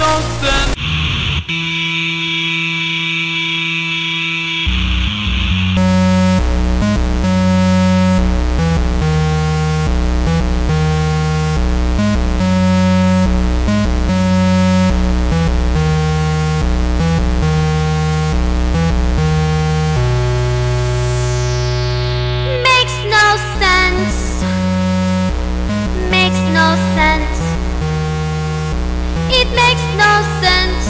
no It makes no sense.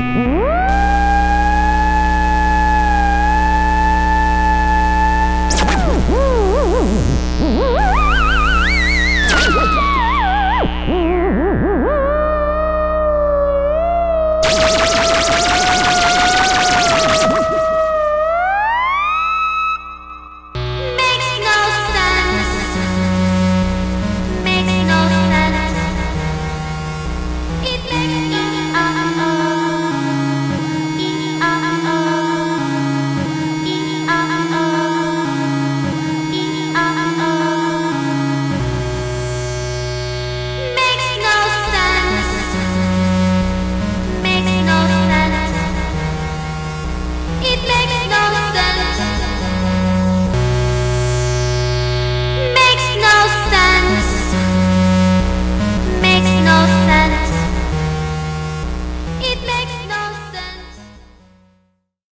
Mm-hmm.